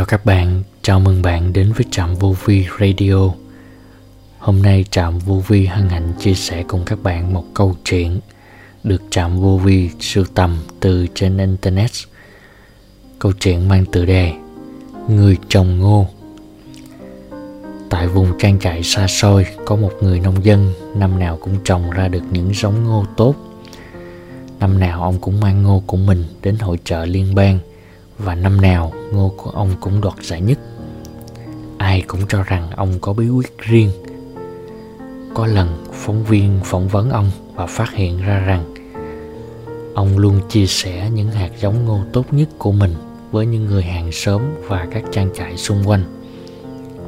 chào các bạn, chào mừng bạn đến với Trạm Vô Vi Radio. Hôm nay Trạm Vô Vi hân hạnh chia sẻ cùng các bạn một câu chuyện được Trạm Vô Vi sưu tầm từ trên Internet. Câu chuyện mang tựa đề Người trồng ngô Tại vùng trang trại xa xôi có một người nông dân năm nào cũng trồng ra được những giống ngô tốt. Năm nào ông cũng mang ngô của mình đến hội trợ liên bang – và năm nào ngô của ông cũng đoạt giải nhất. Ai cũng cho rằng ông có bí quyết riêng. Có lần phóng viên phỏng vấn ông và phát hiện ra rằng ông luôn chia sẻ những hạt giống ngô tốt nhất của mình với những người hàng xóm và các trang trại xung quanh.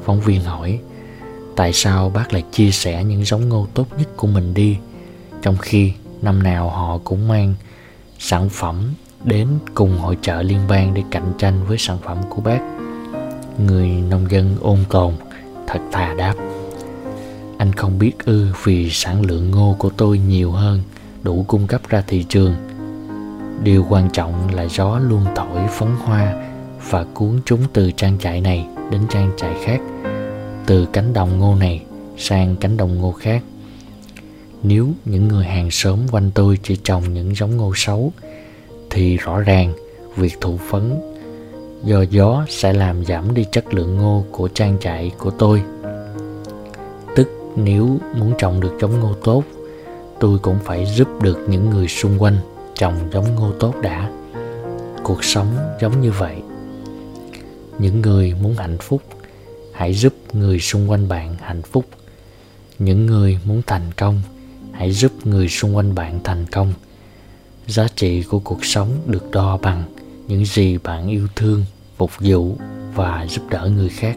Phóng viên hỏi, tại sao bác lại chia sẻ những giống ngô tốt nhất của mình đi, trong khi năm nào họ cũng mang sản phẩm đến cùng hội trợ liên bang để cạnh tranh với sản phẩm của bác. Người nông dân ôn tồn thật thà đáp. Anh không biết ư vì sản lượng ngô của tôi nhiều hơn, đủ cung cấp ra thị trường. Điều quan trọng là gió luôn thổi phấn hoa và cuốn chúng từ trang trại này đến trang trại khác, từ cánh đồng ngô này sang cánh đồng ngô khác. Nếu những người hàng xóm quanh tôi chỉ trồng những giống ngô xấu thì rõ ràng việc thụ phấn do gió sẽ làm giảm đi chất lượng ngô của trang trại của tôi. Tức nếu muốn trồng được giống ngô tốt, tôi cũng phải giúp được những người xung quanh trồng giống ngô tốt đã. Cuộc sống giống như vậy. Những người muốn hạnh phúc, hãy giúp người xung quanh bạn hạnh phúc. Những người muốn thành công, hãy giúp người xung quanh bạn thành công giá trị của cuộc sống được đo bằng những gì bạn yêu thương, phục vụ và giúp đỡ người khác.